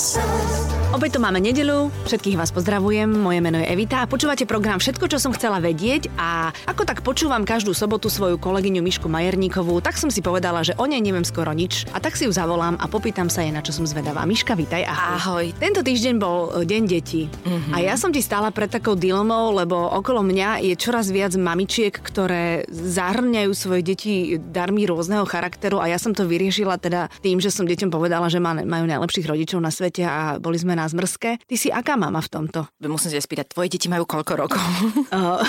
so Opäť tu máme nedelu, všetkých vás pozdravujem, moje meno je Evita a počúvate program Všetko, čo som chcela vedieť a ako tak počúvam každú sobotu svoju kolegyňu Mišku Majerníkovú, tak som si povedala, že o nej neviem skoro nič a tak si ju zavolám a popýtam sa jej, na čo som zvedavá. Miška, vítaj, ahoj. Ahoj. Tento týždeň bol e, deň detí mm-hmm. a ja som ti stála pred takou dilmou, lebo okolo mňa je čoraz viac mamičiek, ktoré zahrňajú svoje deti darmi rôzneho charakteru a ja som to vyriešila teda tým, že som deťom povedala, že majú najlepších rodičov na svete a boli sme na zmrzke. Ty si aká mama v tomto? Musím sa spýtať, tvoje deti majú koľko rokov? Uh,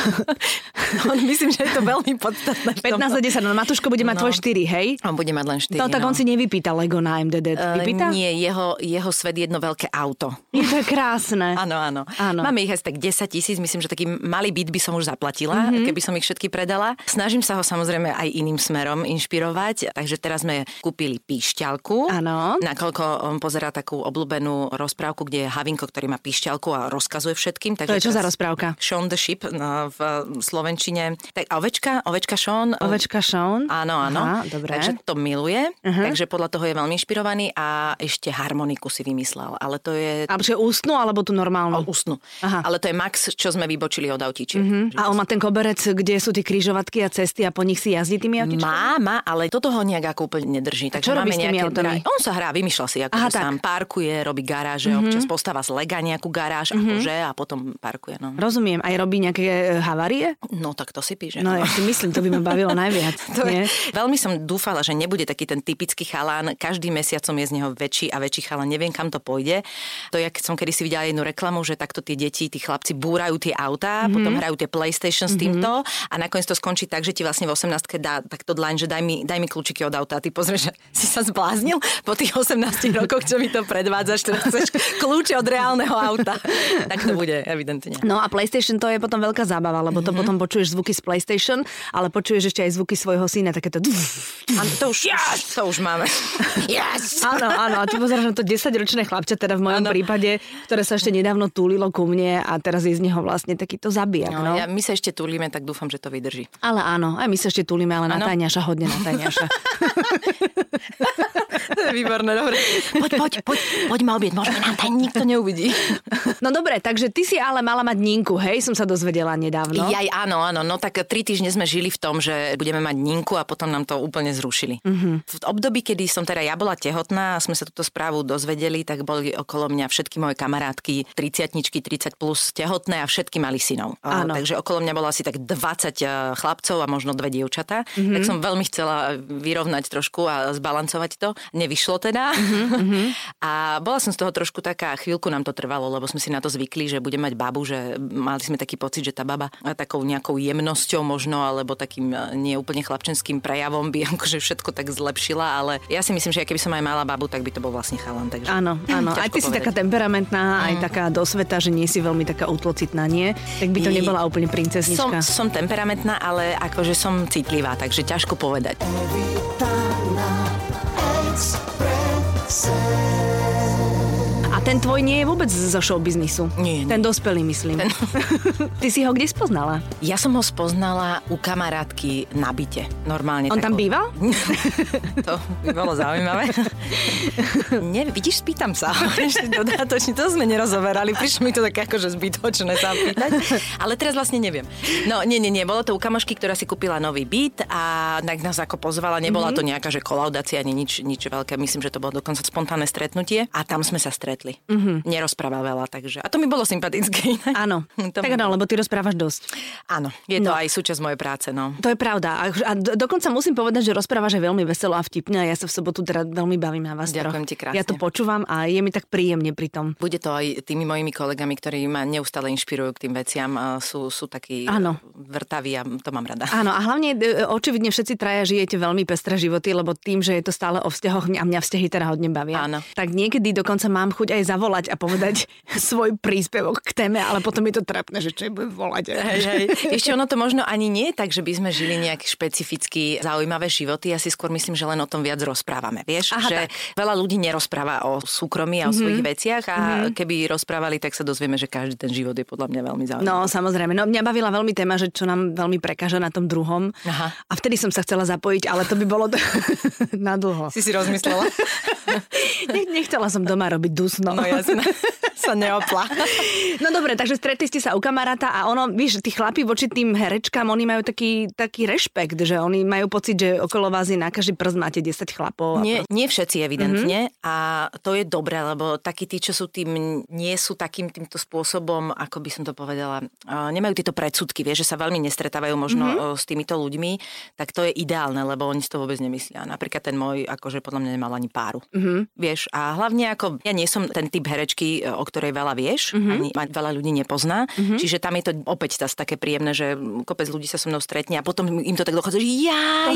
myslím, že je to veľmi podstatné. 15 a 10, no Matuško bude mať no, tvoj 4, hej? On bude mať len 4. No tak no. on si nevypýta Lego na MDD. Uh, vypýta? Nie, jeho, jeho svet je jedno veľké auto. Je to krásne. áno, áno, áno. Máme ich asi tak 10 tisíc, myslím, že taký malý byt by som už zaplatila, mm-hmm. keby som ich všetky predala. Snažím sa ho samozrejme aj iným smerom inšpirovať, takže teraz sme kúpili píšťalku. Áno. Nakoľko on pozerá takú obľúbenú rozprávku, kde je Havinko, ktorý má píšťalku a rozkazuje všetkým. Takže to je čo za rozprávka? Sean the Ship no, v Slovenčine. Tak ovečka, ovečka Sean. Ovečka Sean? Áno, áno. Aha, dobre. Takže to miluje, uh-huh. takže podľa toho je veľmi inšpirovaný a ešte harmoniku si vymyslel. Ale to je... A že ústnu alebo tú normálnu? O, ústnu. Aha. Ale to je max, čo sme vybočili od autičiek. Uh-huh. A on má ten koberec, kde sú tie krížovatky a cesty a po nich si jazdí tými autičkami? Má, má, ale toto ho nejak ako úplne nedrží. Takže čo robí s tými autami? On sa hrá, vymýšľa si, ako Aha, sám parkuje, robí garáže, uh-huh. Občas postáva z lega nejakú garáž, mm-hmm. akože, a potom parkuje. No. Rozumiem. Aj robí nejaké e, havárie? No tak to si píše. No ja si myslím, to by ma bavilo najviac. to nie? Je, veľmi som dúfala, že nebude taký ten typický chalán. Každý mesiac som je z neho väčší a väčší chalán. Neviem, kam to pôjde. To je, keď som kedy si videla jednu reklamu, že takto tie deti, tí chlapci búrajú tie autá, mm-hmm. potom hrajú tie PlayStation s týmto mm-hmm. a nakoniec to skončí tak, že ti vlastne v 18 dá takto dlaň, že daj mi, daj mi kľúčiky od auta. A ty pozrieš, že si sa zbláznil po tých 18 rokoch, čo mi to predvádzaš, teraz chceš kľúče od reálneho auta. tak to bude, evidentne. No a PlayStation to je potom veľká zábava, lebo to mm-hmm. potom počuješ zvuky z PlayStation, ale počuješ ešte aj zvuky svojho syna, takéto... A to už, yes! to už máme. Yes! Áno, áno, a ty pozeráš na to 10-ročné chlapče, teda v mojom ano. prípade, ktoré sa ešte nedávno túlilo ku mne a teraz je z neho vlastne takýto zabijak. No, no. Ja, my sa ešte túlime, tak dúfam, že to vydrží. Ale áno, aj my sa ešte túlime, ale ano. na tajňaša, hodne na tajňaša. Výborné, dobre. Poď, poď, poď, poď ma obieť, môžeme tam nikto neuvidí. No dobre, takže ty si ale mala mať Ninku, hej, som sa dozvedela nedávno. Jaj, áno, áno, no tak tri týždne sme žili v tom, že budeme mať Ninku a potom nám to úplne zrušili. Mm-hmm. V období, kedy som teda ja bola tehotná a sme sa túto správu dozvedeli, tak boli okolo mňa všetky moje kamarátky, 30 30 plus tehotné a všetky mali synov. Áno. Takže okolo mňa bolo asi tak 20 e, chlapcov a možno dve dievčatá. Mm-hmm. Tak som veľmi chcela vyrovnať trošku a zbalancovať to. Nevyšlo teda. Mm-hmm. a bola som z toho trošku taká, chvíľku nám to trvalo, lebo sme si na to zvykli, že bude mať babu, že mali sme taký pocit, že tá baba takou nejakou jemnosťou možno, alebo takým e, neúplne chlapčenským prejavom by akože všetko tak zlepšila, ale ja si myslím, že keby som aj mala babu, tak by to bol vlastne chalan. Takže áno, áno. Aj ty povedať. si taká temperamentná, mm. aj taká dosveta, že nie si veľmi taká utlocitná, nie? Tak by to I... nebola úplne princeznička. Som, som temperamentná, ale akože som citlivá, takže ťažko povedať. Ten tvoj nie je vôbec zo showbiznisu. Nie. Ten dospelý, myslím. Ten... Ty si ho kde spoznala? Ja som ho spoznala u kamarátky na byte. Normálne. On tam býval? to by bolo zaujímavé. Nie, vidíš, spýtam sa. Ešte dodatočne, to sme nerozoberali. Prišlo mi to tak akože zbytočné sa pýtať. Ale teraz vlastne neviem. No, nie, nie, nie. Bolo to u kamošky, ktorá si kúpila nový byt a tak nás ako pozvala. Nebola mm-hmm. to nejaká, že kolaudácia, ani nič, nič veľké. Myslím, že to bolo dokonca spontánne stretnutie. A tam sme sa stretli. Mm-hmm. Nerozpráva veľa, takže... A to mi bolo sympatické. Áno, to tak áno, lebo ty rozprávaš dosť. Áno, je to no. aj súčasť mojej práce, no. To je pravda. A, a dokonca musím povedať, že rozprávaš aj veľmi veselo a vtipne a ja sa v sobotu teda veľmi bavím na vás. Ďakujem ti krásne. Ja to počúvam a je mi tak príjemne pri tom. Bude to aj tými mojimi kolegami, ktorí ma neustále inšpirujú k tým veciam. Sú, sú takí áno. vrtaví a to mám rada. Áno, a hlavne e, očividne všetci traja žijete veľmi pestré životy, lebo tým, že je to stále o vzťahoch a mňa vzťahy teda hodne bavia. Áno. Tak niekedy dokonca mám chuť aj aj zavolať a povedať svoj príspevok k téme, ale potom je to trapné, že čo je budem volať. Hej, hej. Ešte ono to možno ani nie je tak, že by sme žili nejak špecificky zaujímavé životy. Ja si skôr myslím, že len o tom viac rozprávame. Vieš, Aha, že tak. veľa ľudí nerozpráva o súkromí a o mm-hmm. svojich veciach a mm-hmm. keby rozprávali, tak sa dozvieme, že každý ten život je podľa mňa veľmi zaujímavý. No, samozrejme. No, mňa bavila veľmi téma, že čo nám veľmi prekáža na tom druhom. Aha. A vtedy som sa chcela zapojiť, ale to by bolo na dlho. Si si rozmyslela? Nechcela som doma robiť dusno No ja som sa neopla. No dobre, takže stretli ste sa u kamaráta a ono, víš, tí chlapi voči tým herečkám, oni majú taký, taký rešpekt, že oni majú pocit, že okolo vás je na každý prst máte 10 chlapov. Nie, nie všetci evidentne mm-hmm. a to je dobré, lebo takí tí, čo sú tým, nie sú takým týmto spôsobom, ako by som to povedala, nemajú tieto predsudky, vieš, že sa veľmi nestretávajú možno mm-hmm. s týmito ľuďmi, tak to je ideálne, lebo oni si to vôbec nemyslia. Napríklad ten môj, akože podľa mňa nemal ani páru. Mm-hmm. Vieš, a hlavne ako, ja nie som ten typ herečky, o ktorej veľa vieš, mm-hmm. ani veľa ľudí nepozná, mm-hmm. čiže tam je to opäť tas také príjemné, že kopec ľudí sa so mnou stretne a potom im to tak dochádza, že jaj,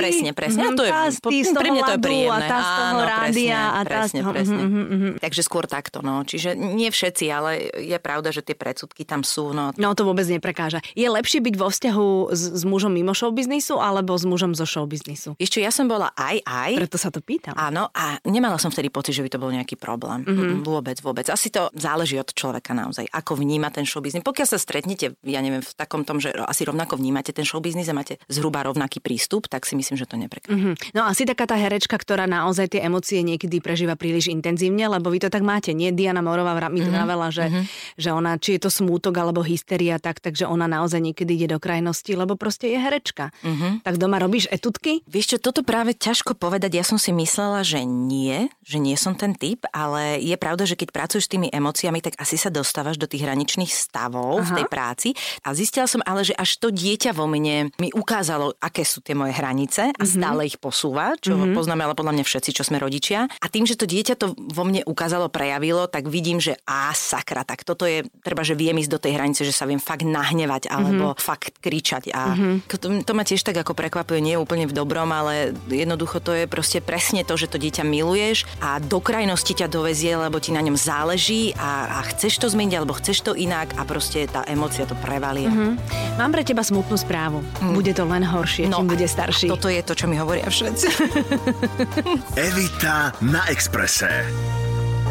presne, presne. Mm-hmm. A to je, po, pre mňa to je príjemné. A tá z toho Áno, rádia presne, a tá presne, z toho... presne. Mm-hmm, mm-hmm. Takže skôr takto, no. Čiže nie všetci, ale je pravda, že tie predsudky tam sú, no. No to vôbec neprekáža. Je lepšie byť vo vzťahu s, s mužom mimo showbiznisu alebo s mužom zo showbiznisu? Ešte ja som bola aj, aj. Preto sa to pýtam. Áno, a nemala som vtedy pocit, že by to bol nejaký problém. Mm-hmm. Vôbec, vôbec. Asi to záleží od človeka naozaj, ako vníma ten showbiznis. Pokiaľ sa stretnete, ja neviem, v takom tom, že asi rovnako vnímate ten showbiznis a máte zhruba rovnaký prístup, tak si myslím, že to neprekáža. Mm-hmm. No asi taká tá herečka, ktorá naozaj tie emócie niekedy prežíva príliš intenzívne, lebo vy to tak máte. Nie Diana Morová mi mm-hmm. že, mm-hmm. že ona, či je to smútok alebo hysteria, tak, takže ona naozaj niekedy ide do krajnosti, lebo proste je herečka. Mm-hmm. Tak doma robíš etutky? Vieš čo, toto práve ťažko povedať. Ja som si myslela, že nie, že nie som ten typ, ale je pravda, že keď pracuješ s tými emóciami, tak asi sa dostávaš do tých hraničných stavov Aha. v tej práci. A zistila som ale, že až to dieťa vo mne mi ukázalo, aké sú tie moje hranice a mm-hmm. stále ich posúva, čo mm-hmm. poznáme ale podľa mňa všetci, čo sme rodičia. A tým, že to dieťa to vo mne ukázalo, prejavilo, tak vidím, že á, sakra, tak toto je, treba, že viem ísť do tej hranice, že sa viem fakt nahnevať alebo mm-hmm. fakt kričať. A mm-hmm. to, to ma tiež tak ako prekvapuje, nie úplne v dobrom, ale jednoducho to je proste presne to, že to dieťa miluješ a do krajnosti ťa dovezie, lebo ti na ňom záleží a, a chceš to zmeniť alebo chceš to inak a proste tá emocia to prevalie. Mm-hmm. Mám pre teba smutnú správu. Mm. Bude to len horšie, no, čím bude starší. Toto je to, čo mi hovoria všetci. Evita na Exprese.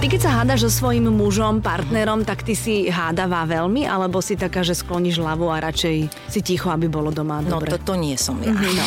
Ty keď sa hádaš so svojím mužom, partnerom, tak ty si hádavá veľmi, alebo si taká, že skloníš hlavu a radšej si ticho, aby bolo doma no, dobre? No to, to nie som ja. No.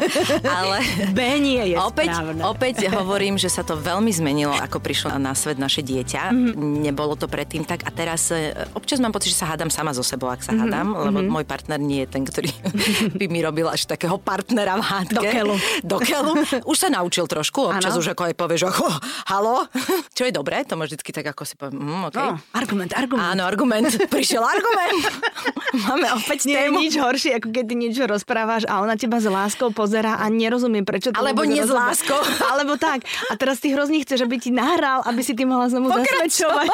Ale B nie je opäť, správne. opäť hovorím, že sa to veľmi zmenilo, ako prišlo na svet naše dieťa. Mm-hmm. Nebolo to predtým tak a teraz e, občas mám pocit, že sa hádam sama so sebou, ak sa mm-hmm. hádam, lebo mm-hmm. môj partner nie je ten, ktorý by mi robil až takého partnera v hádke. Do keľu. Do keľu. Už sa naučil trošku, občas ano. už ako aj povieš, ako, halo, čo je dobré dobre, to ma vždycky tak ako si poviem, mm, okay. no, argument, argument. Áno, argument. Prišiel argument. Máme opäť Nie tému. je nič horšie, ako keď ty niečo rozprávaš a ona teba s láskou pozera a nerozumie, prečo to Alebo nie s láskou. Alebo tak. A teraz ty hrozne chceš, aby ti nahral, aby si ty mohla znovu zasvedčovať.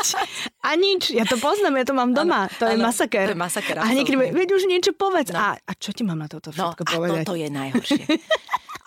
A nič. Ja to poznám, ja to mám doma. Ano, to je ano, masaker. To je masaker. A niekedy, veď už niečo povedz. No. A, a čo ti mám na toto no, všetko no, povedať? A toto je najhoršie.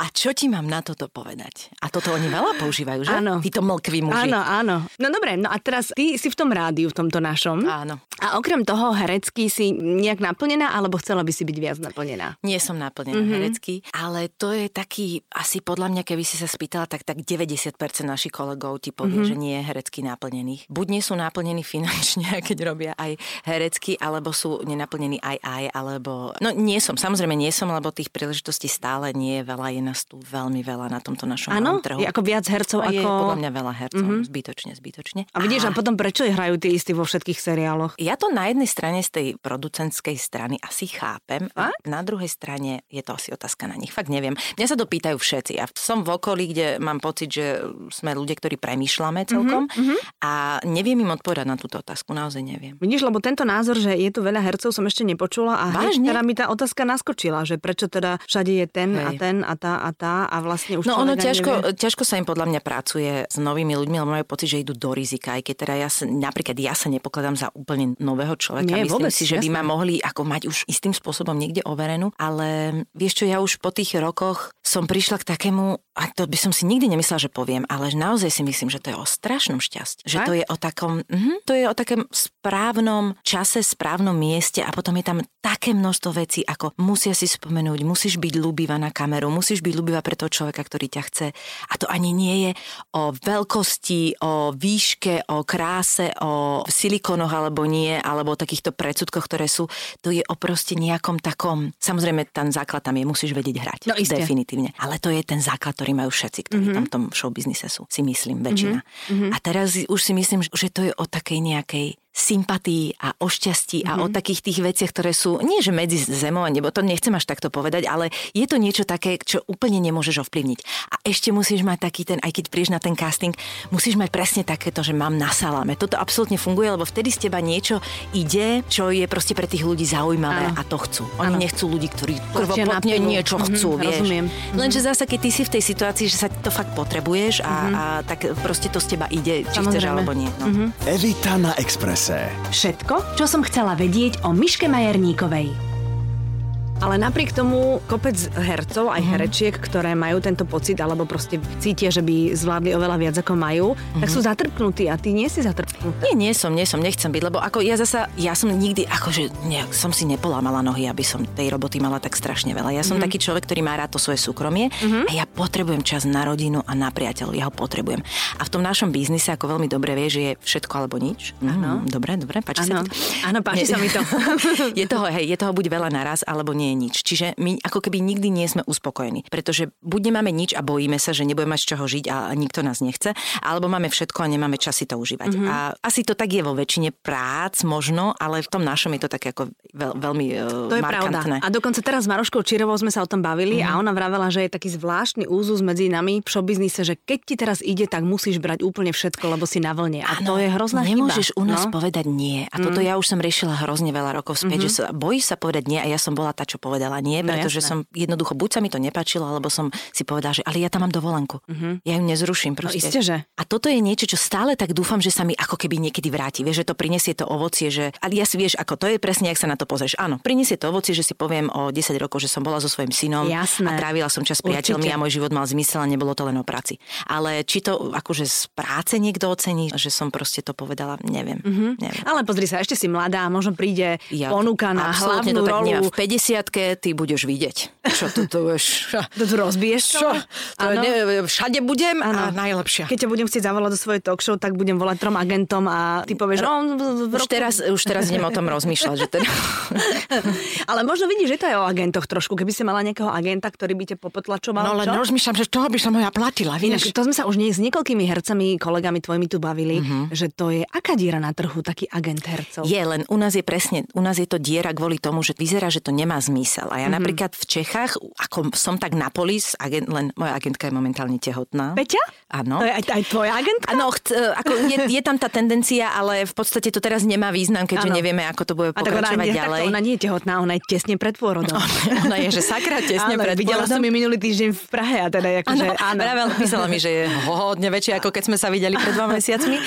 A čo ti mám na toto povedať? A toto oni veľa používajú, že? Áno. Títo mlkví muži. Áno, áno. No dobre, no a teraz ty si v tom rádiu, v tomto našom. Áno. A okrem toho herecky si nejak naplnená, alebo chcela by si byť viac naplnená? Nie som naplnená mm-hmm. herecky, ale to je taký, asi podľa mňa, keby si sa spýtala, tak tak 90% našich kolegov ti povie, mm-hmm. že nie je herecky naplnených. Buď nie sú naplnení finančne, keď robia aj herecky, alebo sú nenaplnení aj aj, alebo... No nie som, samozrejme nie som, lebo tých príležitostí stále nie je veľa, je nás tu veľmi veľa na tomto našom ano? trhu. Je ako viac hercov a ako... Je podľa mňa veľa hercov, mm-hmm. zbytočne, zbytočne. A vidíš, a... a potom prečo hrajú tí istí vo všetkých seriáloch? Ja to na jednej strane z tej producentskej strany asi chápem, a na druhej strane je to asi otázka na nich. Fakt neviem. Mňa sa to pýtajú všetci. Ja som v okolí, kde mám pocit, že sme ľudia, ktorí premýšľame celkom mm-hmm. a neviem im odpovedať na túto otázku, naozaj neviem. Vidíš, lebo tento názor, že je tu veľa hercov, som ešte nepočula a Vážne? teda mi tá otázka naskočila, že prečo teda všade je ten Hej. a ten a tá a tá a vlastne už No ono ťažko, ťažko sa im podľa mňa pracuje s novými ľuďmi, lebo majú pocit, že idú do rizika, aj keď teda ja sa, napríklad ja sa nepokladám za úplne nového človeka. Nie, Myslím vôbec, si, že jasné. by ma mohli ako mať už istým spôsobom niekde overenú, ale vieš čo, ja už po tých rokoch som prišla k takému, a to by som si nikdy nemyslela, že poviem, ale naozaj si myslím, že to je o strašnom šťastí. Že to je o takom, mm, to je o takom správnom čase, správnom mieste a potom je tam také množstvo vecí, ako musia si spomenúť, musíš byť ľúbivá na kameru, musíš byť ľúbivá pre toho človeka, ktorý ťa chce. A to ani nie je o veľkosti, o výške, o kráse, o silikónoch alebo nie. Alebo o takýchto predsudkoch, ktoré sú, to je o proste nejakom takom, samozrejme ten základ tam je, musíš vedieť hrať. No isté. Definitívne. Ale to je ten základ, ktorý majú všetci, ktorí mm-hmm. tam v tom showbiznise sú, si myslím, väčšina. Mm-hmm. A teraz už si myslím, že to je o takej nejakej sympatii a o šťastí mm-hmm. a o mhm. takých tých veciach, ktoré sú, nie že medzi zemou a nebo, to nechcem až takto povedať, ale je to niečo také, čo úplne nemôžeš ovplyvniť. A ešte musíš mať taký ten, aj keď prídeš na ten casting, musíš mať presne takéto, že mám na saláme. Toto absolútne funguje, lebo vtedy z teba niečo ide, čo je proste pre tých ľudí zaujímavé ano. a to chcú. Oni ano. nechcú ľudí, ktorí krvopotne niečo mhm, chcú, mm-hmm, vieš. Rozumiem. Lenže zase, keď ty si v tej situácii, že sa to fakt potrebuješ a, mm-hmm. a tak proste to z teba ide, či Samozrejme. chceš alebo nie. No. Mm-hmm. Evita na Exprese. Všetko, čo som chcela vedieť o Miške Majerníkovej. Ale napriek tomu kopec hercov, aj mm. herečiek, ktoré majú tento pocit, alebo proste cítia, že by zvládli oveľa viac ako majú, mm. tak sú mhm. zatrpnutí a ty nie si zatrpnutá. Nie, nie som, nie som, nechcem byť, lebo ako ja zasa, ja som nikdy, akože nejak som si nepolámala nohy, aby som tej roboty mala tak strašne veľa. Ja som mm. taký človek, ktorý má rád to svoje súkromie mm. a ja potrebujem čas na rodinu a na priateľov, ja ho potrebujem. A v tom našom biznise, ako veľmi dobre vie, že je všetko alebo nič. Áno. Mm, dobre, dobre, páči ano. sa ti Áno, páči sa mi to. je toho, hej, je toho buď veľa naraz, alebo nie je nič. Čiže my ako keby nikdy nie sme uspokojení, pretože buď nemáme nič a bojíme sa, že nebudeme mať z čoho žiť a nikto nás nechce, alebo máme všetko a nemáme čas si to užívať. Mm-hmm. A asi to tak je vo väčšine prác možno, ale v tom našom je to také ako veľ, veľmi uh, To je markantné. pravda. A dokonca teraz s Maroškou Čirovou sme sa o tom bavili mm-hmm. a ona vravela, že je taký zvláštny úzus medzi nami v showbiznise, že keď ti teraz ide, tak musíš brať úplne všetko, lebo si na vlne. A ano, to je hrozná Nemôžeš chyba. u nás no? povedať nie. A toto mm. ja už som riešila hrozne veľa rokov späť, mm-hmm. že sa, bojíš sa povedať nie a ja som bola tá, čo povedala nie, no, pretože jasné. som jednoducho buď sa mi to nepáčilo, alebo som si povedala, že ale ja tam mám dovolenku. Mm-hmm. Ja ju nezruším proste. No, isté, že. A toto je niečo, čo stále tak dúfam, že sa mi ako keby niekedy vráti. Vieš, že to prinesie to ovocie, že ale ja si vieš, ako to je presne, ak sa na to pozrieš. Áno, prinesie to ovocie, že si poviem o 10 rokov, že som bola so svojím synom Jasné. a trávila som čas s priateľmi a môj život mal zmysel a nebolo to len o práci. Ale či to akože z práce niekto ocení, že som proste to povedala, neviem. Mm-hmm. neviem. Ale pozri sa, ešte si mladá, možno príde ja, ponuka na hlavnú to rolu. V 50 ty budeš vidieť. Čo tu, tu, vieš, to tu rozbiješ čo? To ne, všade budem ano. a najlepšia. Keď ťa budem chcieť zavolať do svojej talk show, tak budem volať trom agentom a ty povieš, no, už, teraz, už teraz idem o tom rozmýšľať. Že teda... Ale možno vidíš, že to je o agentoch trošku. Keby si mala nejakého agenta, ktorý by ťa popotlačoval. No len čo? rozmýšľam, že toho by som ja platila. Vieš? Inak, to sme sa už nie, s niekoľkými hercami, kolegami tvojimi tu bavili, uh-huh. že to je aká diera na trhu, taký agent hercov. Je, len u nás je presne, u nás je to diera kvôli tomu, že vyzerá, že to nemá zmysel. A ja uh-huh. napríklad v Čechách, ako som tak na polis, agent, len moja agentka je momentálne tehotná. Peťa? Áno. To je aj, aj tvoja agentka? Áno, chc- e, ako je, je, tam tá tendencia, ale v podstate to teraz nemá význam, keďže ano. nevieme, ako to bude pokračovať ona, ďalej. Takto, ona nie je tehotná, ona je tesne pred pôrodom. Ona, je, že sakra tesne áno, pred videla som ju minulý týždeň v Prahe a teda akože, áno. Práve písala mi, že je hodne väčšie, ako keď sme sa videli pred dvoma mesiacmi.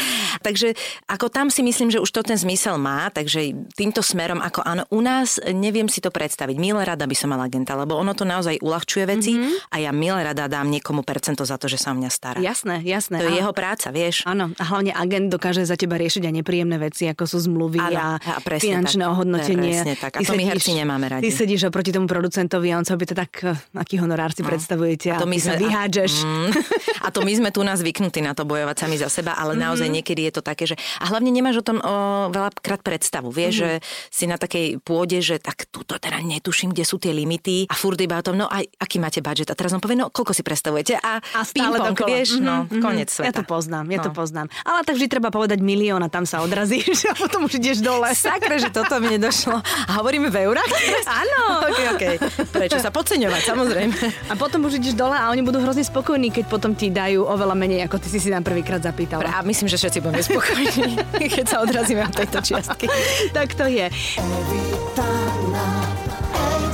Takže ako tam si myslím, že už to ten zmysel má, takže týmto smerom, ako áno, u nás neviem si to predstaviť. Milé rada by som mala agenta, lebo ono to naozaj uľahčuje veci mm-hmm. a ja milé rada dám niekomu percento za to, že sa o mňa stará. Jasné, jasné. To je jeho práca, vieš. Áno, a hlavne agent dokáže za teba riešiť aj nepríjemné veci, ako sú zmluvy ano, a, a finančné tak. ohodnotenie. Presne tak. A to my herci nemáme radi. Ty sedíš oproti tomu producentovi a on sa by to tak, aký honorár si no. predstavujete a, a to my sme, sa vyhádžeš. A, mm, a to my sme tu nás zvyknutí na to bojovať sami za seba, ale mm-hmm. naozaj niekedy je to také, že a hlavne nemáš o tom o, veľakrát predstavu. Vieš, mm-hmm. že si na takej pôde, že tak tuto teda netuším, kde sú tie limity a furt iba o tom, no aj aký máte budget. A teraz on povie, no koľko si predstavujete a, a stále ping vieš, mm-hmm, no mm-hmm. konec sveta. Ja to poznám, ja no. to poznám. Ale tak vždy treba povedať milión a tam sa odrazíš a potom už ideš dole. Sakre, že toto mi nedošlo. A hovoríme v eurách? Áno. okay, okay. Prečo sa podceňovať, samozrejme. A potom už ideš dole a oni budú hrozne spokojní, keď potom ti dajú oveľa menej, ako ty si si nám prvýkrát zapýtal. A myslím, že všetci budeme spokojní, keď sa odrazíme od tejto čiastky. tak to je.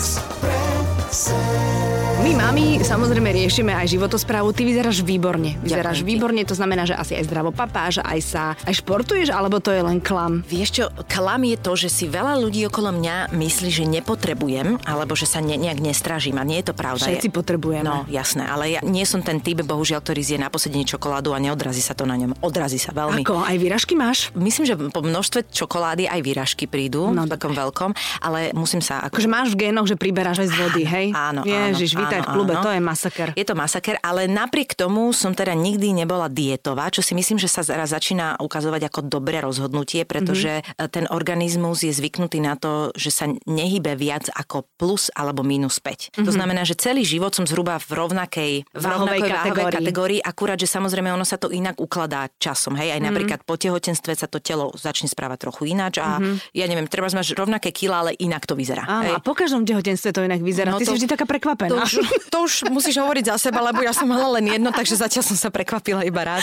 Expressão. My, mami, samozrejme riešime aj životosprávu. Ty vyzeráš výborne. Vyzeráš Ďakujem výborne, to znamená, že asi aj zdravo papáš, aj sa aj športuješ, alebo to je len klam? Vieš čo, klam je to, že si veľa ľudí okolo mňa myslí, že nepotrebujem, alebo že sa ne, nejak nestražím a nie je to pravda. Všetci potrebujeme. No, jasné, ale ja nie som ten typ, bohužiaľ, ktorý zje na posedení čokoládu a neodrazí sa to na ňom. Odrazí sa veľmi. Ako? Aj výražky máš? Myslím, že po množstve čokolády aj výražky prídu, no, v takom veľkom, ale musím sa... Ako... Akože máš v génoch, že priberáš aj z vody, hej? Áno, Ježiš, áno, to je v klube, to je masaker. Je to masaker, ale napriek tomu som teda nikdy nebola dietová, čo si myslím, že sa teraz začína ukazovať ako dobré rozhodnutie, pretože mm-hmm. ten organizmus je zvyknutý na to, že sa nehybe viac ako plus alebo minus 5. Mm-hmm. To mhm. znamená, že celý život som zhruba v rovnakej, v váhovej rovnakej kategórii. váhovej kategórii, akurát, že samozrejme ono sa to inak ukladá časom. Hej, aj Mhm. napríklad po tehotenstve sa to telo začne správať trochu ináč a ja neviem, treba máš rovnaké kila, ale inak to vyzerá. Áno, hej. a po každom tehotenstve to inak vyzerá. No Ty to- si vždy taká To prekvapená. už, to už musíš hovoriť za seba, lebo ja som mala len jedno, takže zatiaľ som sa prekvapila iba raz.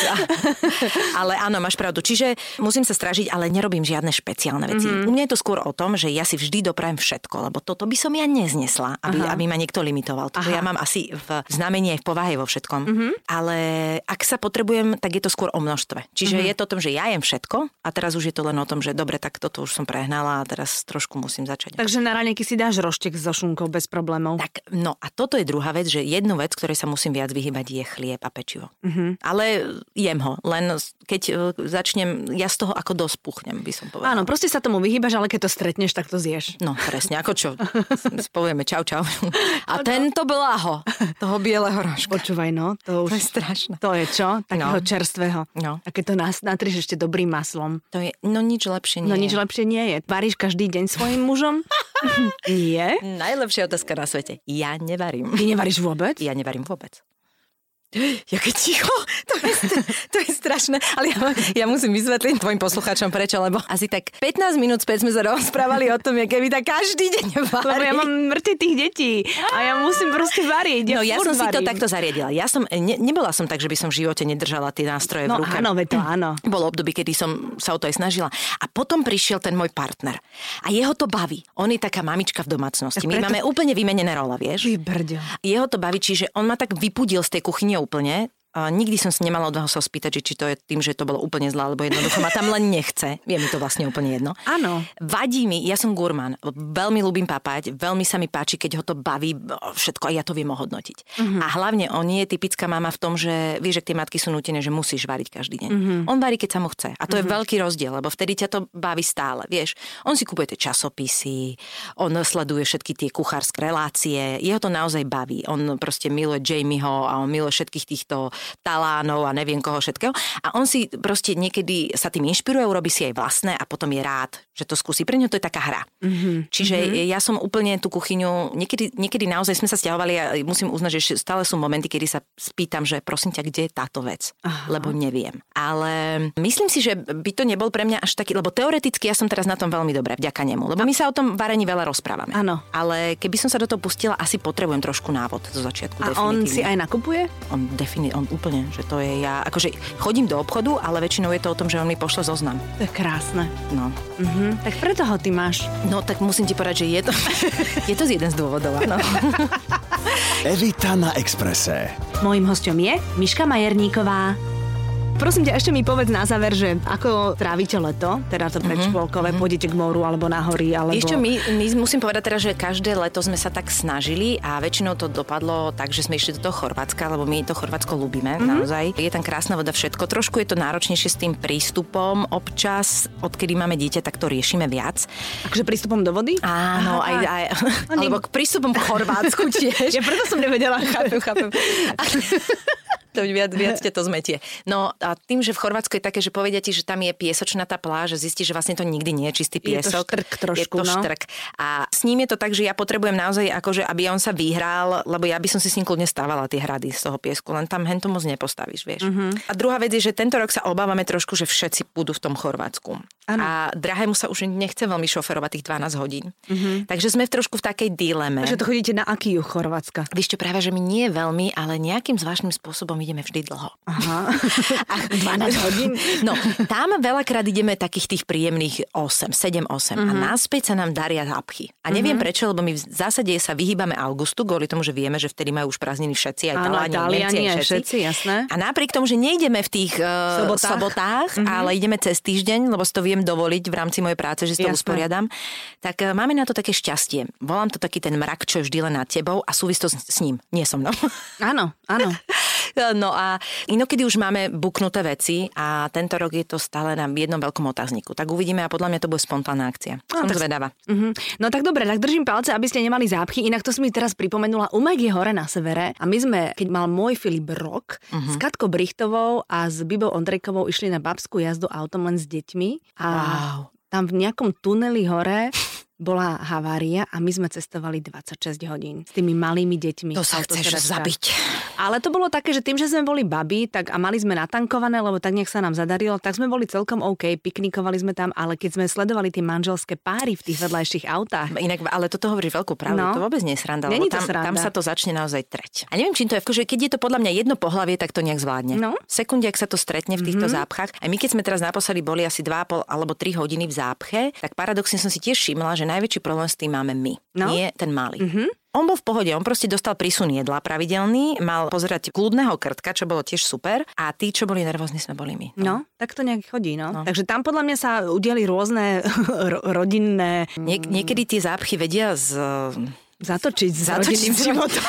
Ale áno, máš pravdu. Čiže musím sa stražiť, ale nerobím žiadne špeciálne veci. Mhm. Mm-hmm. U mňa je to skôr o tom, že ja si vždy doprajem všetko, lebo toto by som ja neznesla, aby, aby ma niekto limitoval. Mhm. ja mám asi v znamení aj v povahe vo všetkom. Mm-hmm. Ale ak sa potrebujem, tak je to skôr o množstve. Čiže Mhm. mm-hmm. je to o tom, že ja jem všetko a teraz už je to len o tom, že dobre, tak toto už som prehnala a teraz trošku musím začať. Takže na raňajky si dáš roštek so šunkou bez problémov. Tak, no a toto je druhá vec, že jednu vec, ktorej sa musím viac vyhybať, je chlieb a pečivo. Mhm. Uh-huh. Ale jem ho, len keď e, začnem, ja z toho ako dosť puchnem, by som povedala. Áno, proste sa tomu vyhýbaš, ale keď to stretneš, tak to zješ. No, presne, ako čo? Povieme čau, čau. A tento bláho toho bieleho rožka. Počúvaj, no, to už... To je strašné. To je čo? Takého No. čerstvého. No. A keď to nas, natrieš ešte dobrým maslom. To je, no nič lepšie nie No je. nič lepšie nie je. Varíš každý deň svojim mužom? nie. Najlepšia otázka na svete. Ja nevarím. Ty nevaríš vôbec? Ja nevarím vôbec. Jaké ticho, to je, to je strašné, ale ja, ja musím vysvetliť tvojim poslucháčom prečo, lebo asi tak 15 minút späť sme sa rozprávali o tom, že keby tak každý deň Lebo varí. ja mám mŕte tých detí a ja musím proste variť. No ja som si to varím. takto zariadila. Ja som, ne, nebola som tak, že by som v živote nedržala tie nástroje No v ruke. áno, to áno. Bolo obdobie, kedy som sa o to aj snažila. A potom prišiel ten môj partner. A jeho to baví. On je taká mamička v domácnosti. My preto- máme úplne vymenené role, vieš? Ty brďo. Jeho to baví, čiže on ma tak vypudil z tej kuchyne úplne. A nikdy som si nemala od neho sa spýtať, že či to je tým, že to bolo úplne zlé, alebo jednoducho ma tam len nechce. Je mi to vlastne úplne jedno. Áno. Vadí mi, ja som gurmán, veľmi ľúbim papať, veľmi sa mi páči, keď ho to baví všetko a ja to viem ohodnotiť. A hlavne on je typická mama v tom, že vieš, že tie matky sú nutené, že musíš variť každý deň. On varí, keď sa mu chce. A to je veľký rozdiel, lebo vtedy ťa to baví stále. Vieš, on si kupuje tie časopisy, on sleduje všetky tie kuchárske relácie, jeho to naozaj baví. On proste miluje Jamieho a on miluje všetkých týchto talánov a neviem koho všetkého. A on si proste niekedy sa tým inšpiruje, urobí si aj vlastné a potom je rád, že to skúsi. Pre ňo to je taká hra. Mm-hmm. Čiže mm-hmm. ja som úplne tú kuchyňu, niekedy, niekedy naozaj sme sa stiahovali a musím uznať, že stále sú momenty, kedy sa spýtam, že prosím ťa, kde je táto vec? Aha. Lebo neviem. Ale myslím si, že by to nebol pre mňa až taký, lebo teoreticky ja som teraz na tom veľmi dobre, vďaka nemu. Lebo my sa o tom varení veľa rozprávame. Áno. Ale keby som sa do toho pustila, asi potrebujem trošku návod zo začiatku. A on si aj nakupuje? On, defini- on úplne, že to je ja, akože chodím do obchodu, ale väčšinou je to o tom, že on mi pošle zoznam. To je krásne. No. Mhm. Tak preto ho ty máš. no, tak musím ti povedať, že je to, je to z jeden z dôvodov, áno. Evita na Exprese. Mojím hostom je Miška Majerníková. Prosím ťa, ešte mi povedz na záver, že ako trávite leto, teda to predškolkové, mm-hmm. pôjdete k moru alebo na hory, alebo... Čo, my, my musím povedať teraz, že každé leto sme sa tak snažili a väčšinou to dopadlo tak, že sme išli do toho Chorvátska, lebo my to Chorvátsko ľúbime, mm-hmm. naozaj. Je tam krásna voda, všetko. Trošku je to náročnejšie s tým prístupom. Občas, odkedy máme dieťa, tak to riešime viac. Akože prístupom do vody? Áno, aj, aj, alebo k prístupom k Chorvátsku tiež. Ja preto som nevedela. chápem, chápem. To viac, viac ťa to zmetie. No a tým, že v Chorvátsku je také, že povedia ti, že tam je piesočná tá pláž, že zistíš, že vlastne to nikdy nie je čistý Je to piesok. štrk trošku, Je to no. štrk. A s ním je to tak, že ja potrebujem naozaj, akože, aby on sa vyhral, lebo ja by som si s ním kľudne stávala tie hrady z toho piesku, len tam hen to moc nepostavíš, vieš. Mhm. A druhá vec je, že tento rok sa obávame trošku, že všetci budú v tom Chorvátsku. Áno. A drahému sa už nechce veľmi šoferovať tých 12 hodín. Takže sme trošku v takej dileme. Takže to chodíte na aký juh Chorvátska? Vieš čo, práve, že my nie veľmi, ale nejakým zvláštnym spôsobom ideme vždy dlho. Aha. A 12 hodín? No, tam veľakrát ideme takých tých príjemných 8, 7, 8 uh-huh. a Mhm. naspäť sa nám daria zápchy. A neviem uh-huh. prečo, lebo my v zásade sa vyhýbame augustu, kvôli tomu, že vieme, že vtedy majú už prázdniny všetci, aj Taliani, Nemci, aj všetci. všetci, jasné. A napriek tomu, že nejdeme v tých uh, Sobotách. Sobotách, uh-huh. ale ideme cez týždeň, lebo si to viem dovoliť v rámci mojej práce, že si to Jasné. usporiadam, tak uh, máme na to také šťastie. Volám to taký ten mrak, čo je vždy len nad tebou a súvisí to s, s ním, nie so mnou. Áno, áno. No a inokedy už máme buknuté veci a tento rok je to stále na jednom veľkom otázniku. Tak uvidíme a podľa mňa to bude spontánna akcia. No, Som tak... zvedavá. Uh-huh. No tak dobre, tak držím palce, aby ste nemali zápchy. Inak to si mi teraz pripomenula. Umek je hore na severe a my sme, keď mal môj Filip rok, uh-huh. s Katkou Brichtovou a s Bibou Ondrejkovou išli na babskú jazdu autom len s deťmi. A wow. tam v nejakom tuneli hore bola havária a my sme cestovali 26 hodín s tými malými deťmi. To sa chceš zabiť. Ale to bolo také, že tým, že sme boli baby tak a mali sme natankované, lebo tak nech sa nám zadarilo, tak sme boli celkom OK, piknikovali sme tam, ale keď sme sledovali tie manželské páry v tých vedľajších autách. Inak, ale toto hovorí veľkú pravdu, no, to vôbec nie je sranda, lebo tam, sranda. tam sa to začne naozaj treť. A neviem, čím to je, že keď je to podľa mňa jedno pohlavie, tak to nejak zvládne. No. Sekunde, ak sa to stretne v týchto mm-hmm. zápchách. A my keď sme teraz naposledy boli asi 2,5 alebo 3 hodiny v zápche, tak paradoxne som si tiež všimla, že najväčší problém s tým máme my, no. nie ten malý. Mm-hmm. On bol v pohode, on proste dostal prísun jedla pravidelný, mal pozerať kľudného krtka, čo bolo tiež super a tí, čo boli nervózni, sme boli my. No, no tak to nejak chodí, no. no. Takže tam podľa mňa sa udiali rôzne rodinné... Nie, niekedy tie zápchy vedia z zatočiť s zatočiť životom.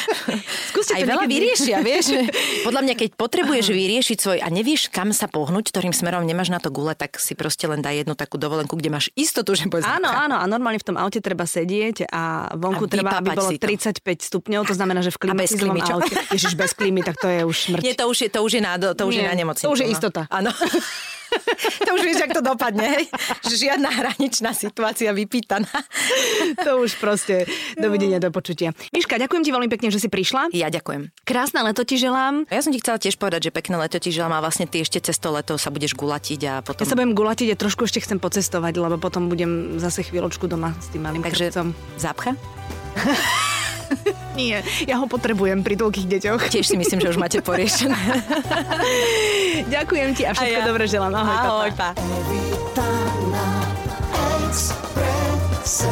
Skúste Aj veľa vyriešia, vieš. Podľa mňa, keď potrebuješ vyriešiť svoj a nevieš, kam sa pohnúť, ktorým smerom nemáš na to gule, tak si proste len daj jednu takú dovolenku, kde máš istotu, že bude Áno, áno, a normálne v tom aute treba sedieť a vonku a treba, aby bolo 35 stupňov, to znamená, že v klimatizovanom aute. Ježiš, bez klímy, tak to je už smrť. Nie, to už je, to už je na, to už Nie, je na nemocnicu. To už je no. istota. Áno. to už vieš, ak to dopadne, hej? Žiadna hraničná situácia vypýtaná. to už proste dovidenia do počutia. Miška, ďakujem ti veľmi pekne, že si prišla. Ja ďakujem. Krásne leto ti želám. Ja som ti chcela tiež povedať, že pekné leto ti želám a vlastne ty ešte cez to leto sa budeš gulatiť a potom... Ja sa budem gulatiť a trošku ešte chcem pocestovať, lebo potom budem zase chvíľočku doma s tým malým Takže krpcom. zápcha? Nie, ja ho potrebujem pri toľkých deťoch. Tiež si myslím, že už máte poriešené. Ďakujem ti a všetko ja. dobré želám. Ahoj, Ahoj papa. Pa. Express.